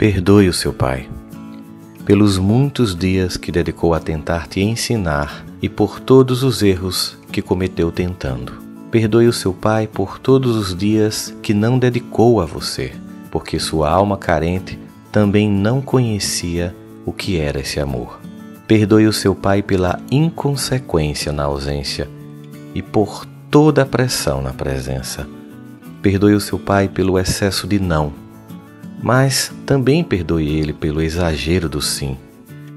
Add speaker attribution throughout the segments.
Speaker 1: Perdoe o seu pai pelos muitos dias que dedicou a tentar te ensinar e por todos os erros que cometeu tentando. Perdoe o seu pai por todos os dias que não dedicou a você, porque sua alma carente também não conhecia o que era esse amor. Perdoe o seu pai pela inconsequência na ausência e por toda a pressão na presença. Perdoe o seu pai pelo excesso de não mas também perdoe ele pelo exagero do sim.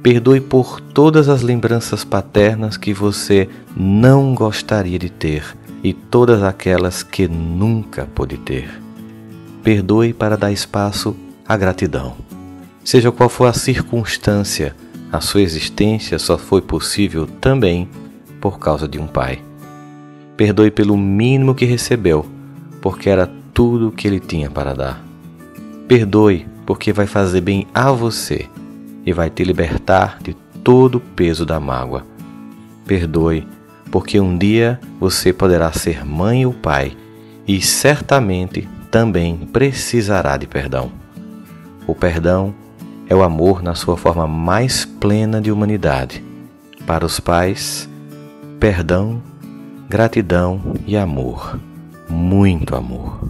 Speaker 1: Perdoe por todas as lembranças paternas que você não gostaria de ter e todas aquelas que nunca pôde ter. Perdoe para dar espaço à gratidão. Seja qual for a circunstância, a sua existência só foi possível também por causa de um pai. Perdoe pelo mínimo que recebeu, porque era tudo o que ele tinha para dar. Perdoe, porque vai fazer bem a você e vai te libertar de todo o peso da mágoa. Perdoe, porque um dia você poderá ser mãe ou pai e certamente também precisará de perdão. O perdão é o amor na sua forma mais plena de humanidade. Para os pais, perdão, gratidão e amor, muito amor.